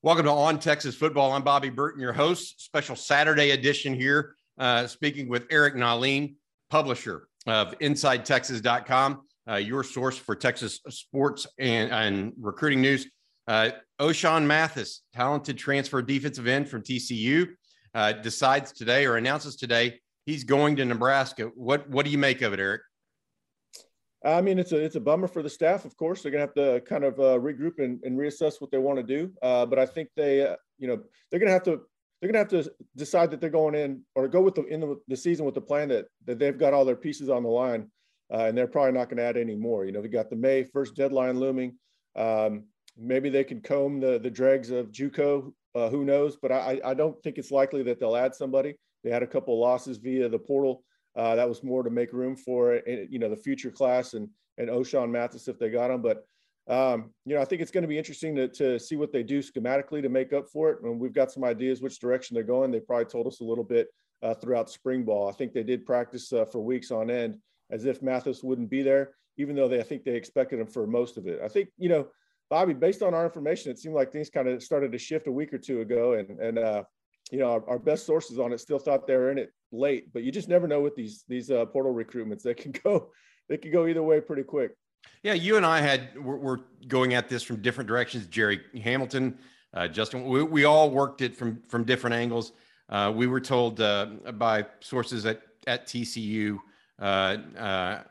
Welcome to On Texas Football. I'm Bobby Burton, your host. Special Saturday edition here, uh, speaking with Eric Nahlin, publisher of InsideTexas.com, uh, your source for Texas sports and, and recruiting news. Uh, Ochaun Mathis, talented transfer defensive end from TCU, uh, decides today or announces today he's going to Nebraska. What what do you make of it, Eric? I mean, it's a it's a bummer for the staff. Of course, they're gonna have to kind of uh, regroup and, and reassess what they want to do. Uh, but I think they, uh, you know, they're gonna have to they're gonna have to decide that they're going in or go with the in the, the season with the plan that that they've got all their pieces on the line, uh, and they're probably not going to add any more. You know, we got the May first deadline looming. Um, maybe they can comb the the dregs of JUCO. Uh, who knows? But I I don't think it's likely that they'll add somebody. They had a couple losses via the portal. Uh, that was more to make room for it, you know the future class and and Ochaun Mathis if they got him. But um, you know I think it's going to be interesting to, to see what they do schematically to make up for it. And we've got some ideas which direction they're going. They probably told us a little bit uh, throughout spring ball. I think they did practice uh, for weeks on end as if Mathis wouldn't be there, even though they I think they expected him for most of it. I think you know. Bobby, based on our information, it seemed like things kind of started to shift a week or two ago, and and uh, you know, our, our, best sources on it still thought they were in it late, but you just never know with these these uh, portal recruitments. They can go they can go either way pretty quick. Yeah, you and I had we're, we're going at this from different directions. Jerry Hamilton, uh, Justin, we, we all worked it from from different angles. Uh, we were told uh, by sources at at TCU, uh, uh,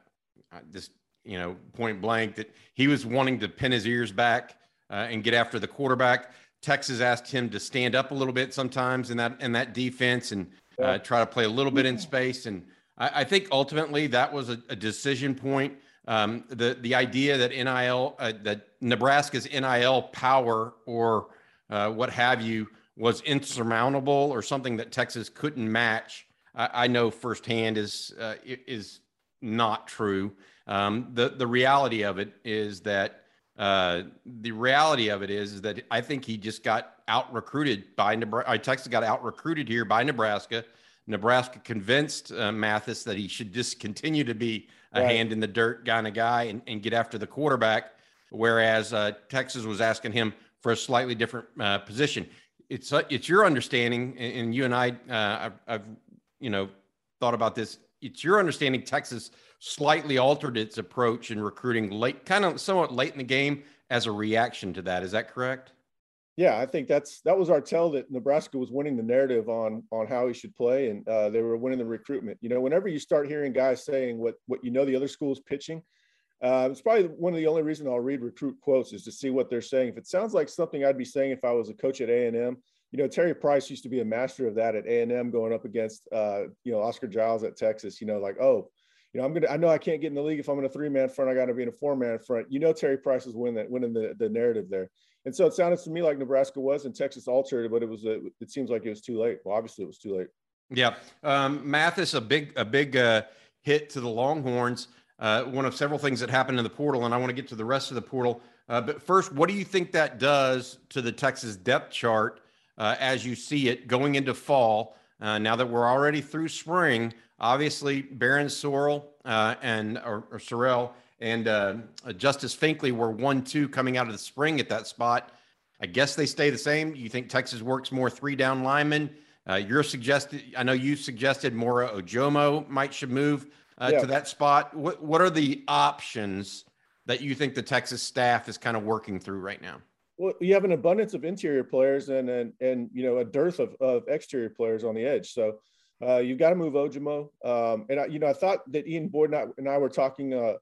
this you know point blank that he was wanting to pin his ears back and get after the quarterback. Texas asked him to stand up a little bit sometimes in that in that defense and uh, try to play a little bit in space. And I, I think ultimately that was a, a decision point. Um, the the idea that NIL uh, that Nebraska's NIL power or uh, what have you was insurmountable or something that Texas couldn't match. I, I know firsthand is uh, is not true. Um, the the reality of it is that uh, the reality of it is, is that I think he just got out recruited by Nebraska. Uh, Texas got out recruited here by Nebraska. Nebraska convinced uh, Mathis that he should just continue to be a right. hand in the dirt kind of guy and, and get after the quarterback, whereas uh, Texas was asking him for a slightly different uh, position. It's uh, it's your understanding, and you and I, I've, I've you know thought about this. It's your understanding Texas slightly altered its approach in recruiting late, kind of somewhat late in the game as a reaction to that. Is that correct? Yeah, I think that's that was our tell that Nebraska was winning the narrative on on how he should play, and uh, they were winning the recruitment. You know, whenever you start hearing guys saying what what you know the other school's pitching, uh, it's probably one of the only reason I'll read recruit quotes is to see what they're saying. If it sounds like something I'd be saying if I was a coach at A and M, you know, Terry Price used to be a master of that at A and M, going up against uh, you know Oscar Giles at Texas. You know, like oh, you know, I'm gonna. I know I can't get in the league if I'm in a three man front. I got to be in a four man front. You know, Terry Price is winning that, winning the, the narrative there. And so it sounded to me like Nebraska was, and Texas altered, but it was. A, it seems like it was too late. Well, obviously it was too late. Yeah, um, Mathis a big a big uh, hit to the Longhorns. Uh, one of several things that happened in the portal, and I want to get to the rest of the portal. Uh, but first, what do you think that does to the Texas depth chart uh, as you see it going into fall? Uh, now that we're already through spring, Obviously, Barryn Sorrell uh, and or, or Sorrell and uh, Justice Finkley were one-two coming out of the spring at that spot. I guess they stay the same. You think Texas works more three-down linemen? Uh, you're suggested. I know you suggested Moro Ojomo might should move uh, yeah. to that spot. What what are the options that you think the Texas staff is kind of working through right now? Well, you have an abundance of interior players and and and you know a dearth of, of exterior players on the edge. So uh, you've got to move Ojomo. Um, and I, you know, I thought that Ian Boyd and I, and I were talking uh,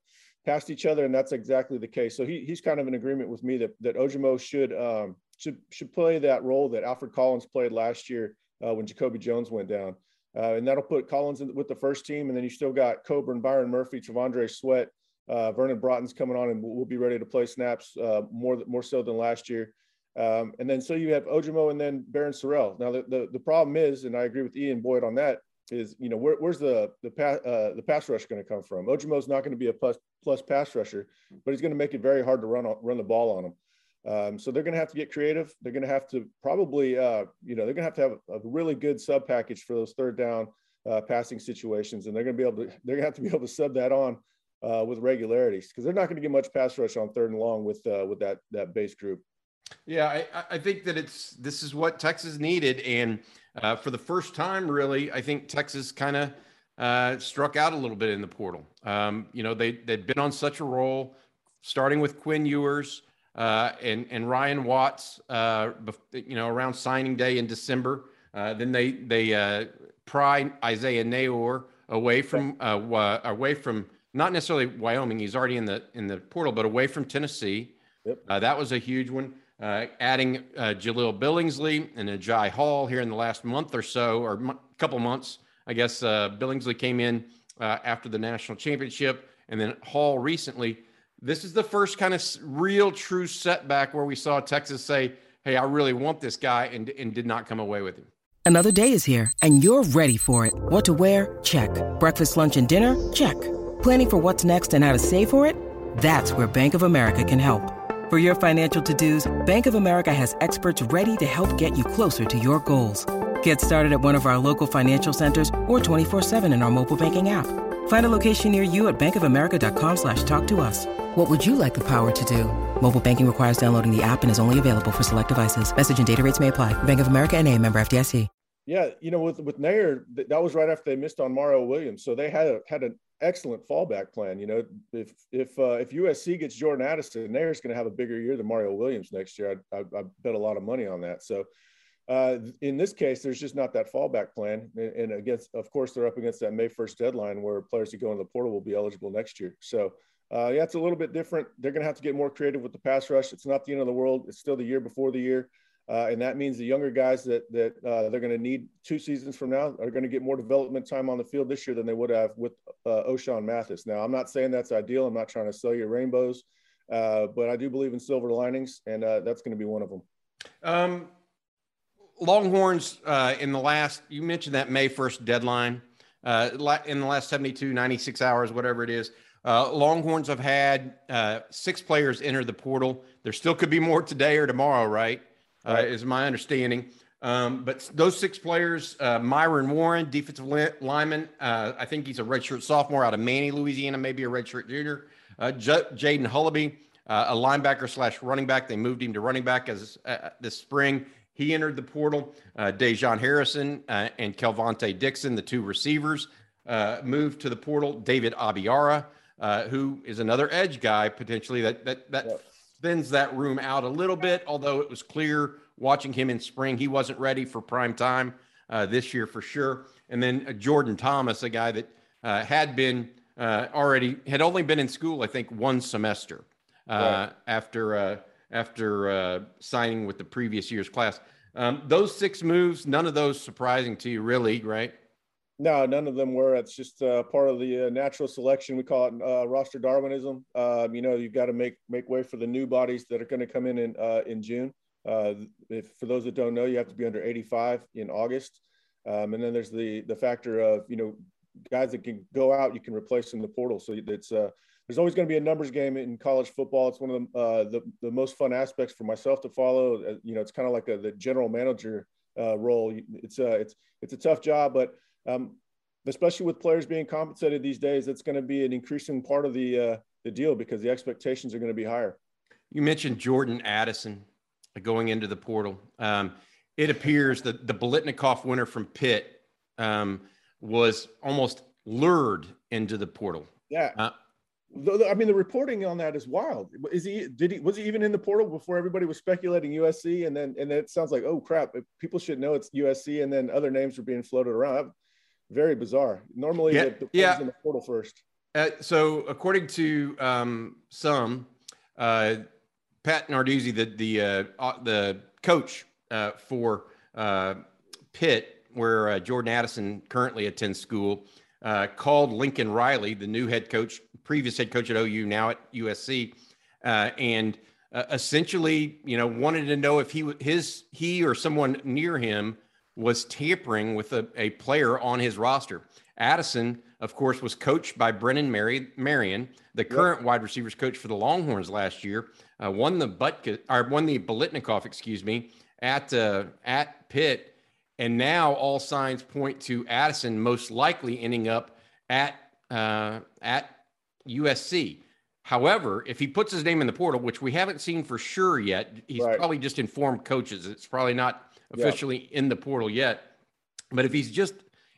past each other, and that's exactly the case. So he, he's kind of in agreement with me that that Ojomo should um, should should play that role that Alfred Collins played last year uh, when Jacoby Jones went down, uh, and that'll put Collins in, with the first team, and then you still got Coburn, Byron Murphy, T'Vondre Sweat. Uh, Vernon Broughton's coming on and we'll, be ready to play snaps more more so than last year. Um, and then so you have Ojomo and then Barryn Sorrell. Now the, the, the problem is, and I agree with Ian Boyd on that, is you know where, where's the the pass uh, the pass rush going to come from? Ojomo's not going to be a plus plus pass rusher, but he's going to make it very hard to run run the ball on him. Um, so they're going to have to get creative. They're going to have to probably uh, you know they're going to have to have a really good sub package for those third down uh, passing situations, and they're going to be able to they're going to have to be able to sub that on uh, with regularities because they're not going to get much pass rush on third and long with uh, with that that base group. Yeah, I, I think that it's this is what Texas needed, and uh, for the first time, really, I think Texas kind of uh, struck out a little bit in the portal. Um, you know, they they'd been on such a roll, starting with Quinn Ewers uh, and and Ryan Watts. Uh, you know, around signing day in December. Uh, then they they uh, pry Isaiah Neyor away from away from not necessarily Wyoming. He's already in the in the portal, but away from Tennessee. Yep. that was a huge one uh, adding uh, Jahleel Billingsley and Agiye Hall here in the last month or so, or a couple months. I guess uh, Billingsley came in uh, after the national championship, and then Hall recently. This is the first kind of real true setback where we saw Texas say, Hey, I really want this guy, and, and did not come away with him. Another day is here, and you're ready for it. What to wear? Check. Breakfast, lunch, and dinner? Check. Planning for what's next and how to save for it? That's where Bank of America can help. For your financial to-dos, Bank of America has experts ready to help get you closer to your goals. Get started at one of our local financial centers or 24-7 in our mobile banking app. Find a location near you at bankofamerica.com slash talk to us. What would you like the power to do? Mobile banking requires downloading the app and is only available for select devices. Message and data rates may apply. Bank of America and a member FDIC. Yeah, you know, with with Neyor, that was right after they missed on Mario Williams. So they had a, had an excellent fallback plan. You know, if if uh, if USC gets Jordan Addison, Neyor's going to have a bigger year than Mario Williams next year. I, I, I bet a lot of money on that. So uh, in this case, there's just not that fallback plan. And, and, against, of course, they're up against that May 1st deadline where players who go in the portal will be eligible next year. So uh, yeah, it's a little bit different. They're going to have to get more creative with the pass rush. It's not the end of the world. It's still the year before the year. Uh, and that means the younger guys that that uh, they're going to need two seasons from now are going to get more development time on the field this year than they would have with uh, Ochaun Mathis. Now, I'm not saying that's ideal. I'm not trying to sell you rainbows, uh, but I do believe in silver linings, and uh, that's going to be one of them. Um, Longhorns uh, in the last, you mentioned that May 1st deadline. in the last 72, 96 hours, whatever it is, Longhorns have had six players enter the portal. There still could be more today or tomorrow, right? Uh, is my understanding. Um, but those six players, uh, Myron Warren, defensive lineman, uh, I think he's a redshirt sophomore out of Many, Louisiana, maybe a redshirt junior. Uh, J- Jaden Hullaby, uh, a linebacker slash running back. They moved him to running back as uh, this spring. He entered the portal. Uh, Dajon Harrison and Kelvontay Dixon, the two receivers, moved to the portal. David Abiara, who is another edge guy potentially that that that yep thins that room out a little bit, although it was clear watching him in spring, he wasn't ready for prime time uh, this year for sure. And then uh, Jordan Thomas, a guy that uh, had been uh, already, had only been in school, I think, one semester uh, right. after, uh, after signing with the previous year's class. Um, those six moves, none of those surprising to you, really, right? No, none of them were. It's just uh, part of the uh, natural selection. We call it uh, roster Darwinism. Um, you know, you've got to make make way for the new bodies that are going to come in in, uh, in June. Uh, if for those that don't know, you have to be under 85 in August, um, and then there's the the factor of you know guys that can go out, you can replace in the portal. So it's uh, there's always going to be a numbers game in college football. It's one of the the, the most fun aspects for myself to follow. you know, it's kind of like a, the general manager role. It's uh, it's it's a tough job, but um, especially with players being compensated these days, it's going to be an increasing part of the uh, the deal because the expectations are going to be higher. You mentioned Jordan Addison going into the portal. Um, it appears that the Biletnikoff winner from Pitt um, was almost lured into the portal. Yeah. Uh, I mean, the reporting on that is wild. Is he? Did he? Was he even in the portal before everybody was speculating USC? And then, and then it sounds like, oh crap, people should know it's USC. And then other names were being floated around very bizarre. Normally, yeah, the, the yeah. in the portal first. Uh, so, according to um, some, uh, Pat Narduzzi, the the uh, uh the coach uh, for uh, Pitt, where Jordan Addison currently attends school, called Lincoln Riley, the new head coach, previous head coach at OU, now at USC, uh, and uh, essentially, you know, wanted to know if he his he or someone near him was tampering with a, a player on his roster. Addison, of course, was coached by Brennan Mary, Marion, the current yep. wide receivers coach for the Longhorns last year. Uh, won the Butka, or won the Biletnikoff, excuse me, at uh, at Pitt, and now all signs point to Addison most likely ending up at uh, at USC. However, if he puts his name in the portal, which we haven't seen for sure yet, he's right. probably just informed coaches. It's probably not officially yeah. in the portal yet. But if he's just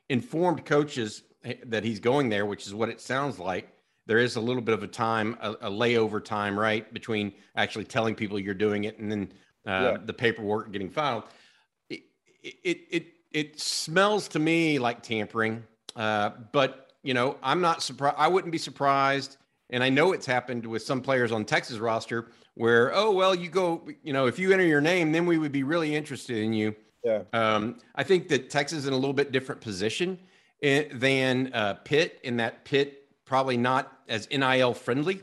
informed coaches that he's going there, which is what it sounds like, there is a little bit of a time, a, a layover time, right, between actually telling people you're doing it and then uh, yeah. the paperwork getting filed. It, it it it smells to me like tampering, uh, but you know I'm not surprised. I wouldn't be surprised and I know it's happened with some players on Texas roster where, oh, well, you go, you know, if you enter your name, then we would be really interested in you. Yeah. Um, I think that Texas is in a little bit different position than uh, Pitt, in that Pitt probably not as NIL friendly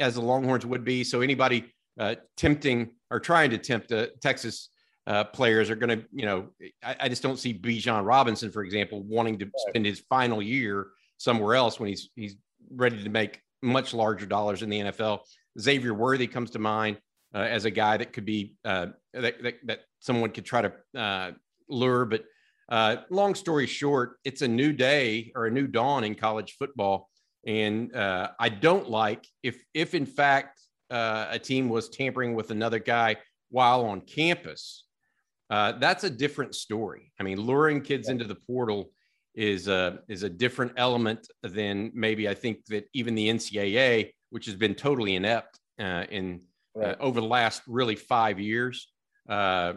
as the Longhorns would be. So anybody uh, tempting or trying to tempt uh, Texas uh, players are going to, you know, I, I, just don't see Bijan Robinson, for example, wanting to spend his final year somewhere else when he's he's ready to make much larger dollars in the NFL. Xavier Worthy comes to mind uh, as a guy that could be uh, that, that, that, someone could try to uh, lure. But uh, long story short, it's a new day or a new dawn in college football, and uh, I don't like if if in fact uh, a team was tampering with another guy while on campus. that's a different story. I mean, luring kids into the portal is a is a different element than maybe I think that even the NCAA, which has been totally inept uh, in uh, right. uh, over the last really five years. Uh,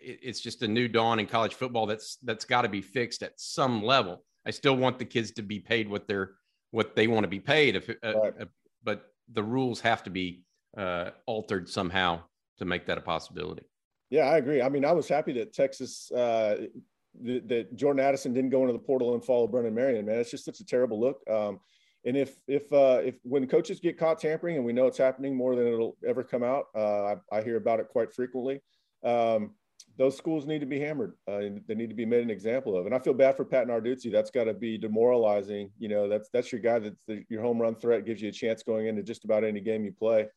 it, it's just a new dawn in college football that's that's got to be fixed at some level. I still want the kids to be paid what they're what they want to be paid, if, uh, right. Uh, but the rules have to be altered somehow to make that a possibility. Yeah, I agree. I mean, I was happy that Texas that Jordan Addison didn't go into the portal and follow Brennan Marion, man. It's just such a terrible look. Um, and if if uh, if when coaches get caught tampering, and we know it's happening more than it'll ever come out, uh, I, I, hear about it quite frequently. Um, those schools need to be hammered. Uh, they need to be made an example of. And I feel bad for Pat Narduzzi. That's got to be demoralizing. You know, that's that's your guy. That's the, your home run threat. Gives you a chance going into just about any game you play.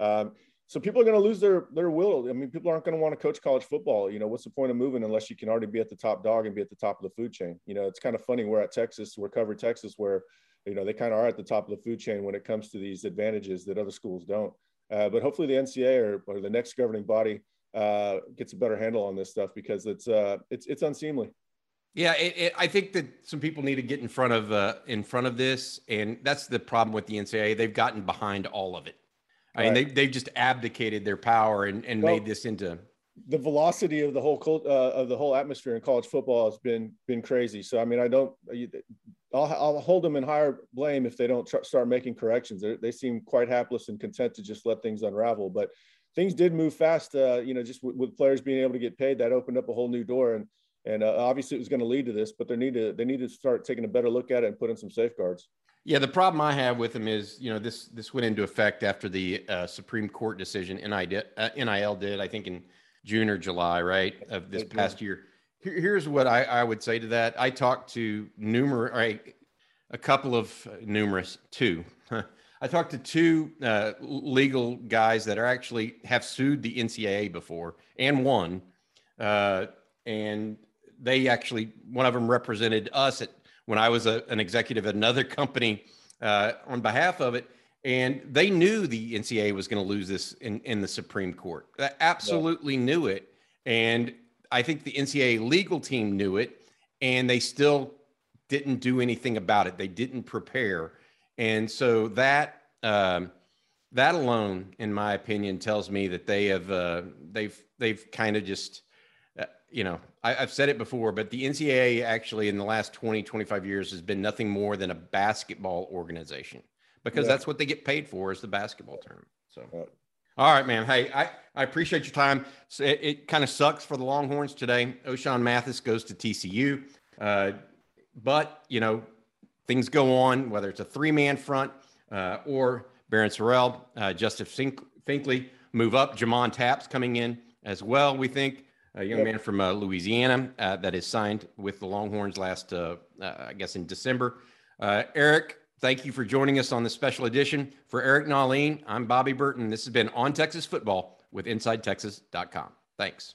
Um, so people are going to lose their their will. I mean, people aren't going to want to coach college football. You know, what's the point of moving unless you can already be at the top dog and be at the top of the food chain? You know, it's kind of funny. We're at Texas, we're covered Texas, where you know they kind of are at the top of the food chain when it comes to these advantages that other schools don't. Uh, but hopefully, the NCA or, or the next governing body uh, gets a better handle on this stuff because it's uh, it's it's unseemly. Yeah, it, it, I think that some people need to get in front of uh, in front of this, and that's the problem with the NCAA. They've gotten behind all of it. I mean, they they've just abdicated their power and, and well, made this into the velocity of the whole uh, of the whole atmosphere in college football has been been crazy. So I mean, I don't. I'll, I'll hold them in higher blame if they don't tr- start making corrections. They're, they seem quite hapless and content to just let things unravel. But things did move fast. Uh, you know, just w- with players being able to get paid, that opened up a whole new door. And and uh, obviously it was going to lead to this. But they need to they need to start taking a better look at it and put in some safeguards. Yeah, the problem I have with them is, you know, this this went into effect after the uh, Supreme Court decision NIL did, uh, NIL did, I think in June or July, right, of this past year. Here, here's what I, I would say to that. I talked to numerous, right, a couple of uh, numerous, two. I talked to two uh, legal guys that are actually have sued the NCAA before and won, uh, and they actually one of them represented us at when I was a, an executive at another company uh, on behalf of it. And they knew the NCAA was going to lose this in, in the Supreme Court. They absolutely yeah. knew it. And I think the NCAA legal team knew it, and they still didn't do anything about it. They didn't prepare. And so that um, that alone, in my opinion, tells me that they have uh, they've they've kind of just you know, I, have said it before, but the NCAA actually in the last 20, 25 years has been nothing more than a basketball organization because yeah. that's what they get paid for is the basketball term. So, all right, man. Hey, I, I appreciate your time. So it, it kind of sucks for the Longhorns today. Ochaun Mathis goes to TCU. Uh, but, you know, things go on, whether it's a three man front uh, or Barryn Sorrell, uh, Justice Fink- Finkley move up. Jamon Taps coming in as well, we think. A young yep. man from uh, Louisiana uh, that is signed with the Longhorns last, uh, uh, I guess, in December. Eric, thank you for joining us on this special edition. For Eric Nahlin, I'm Bobby Burton. This has been On Texas Football with InsideTexas.com. Thanks.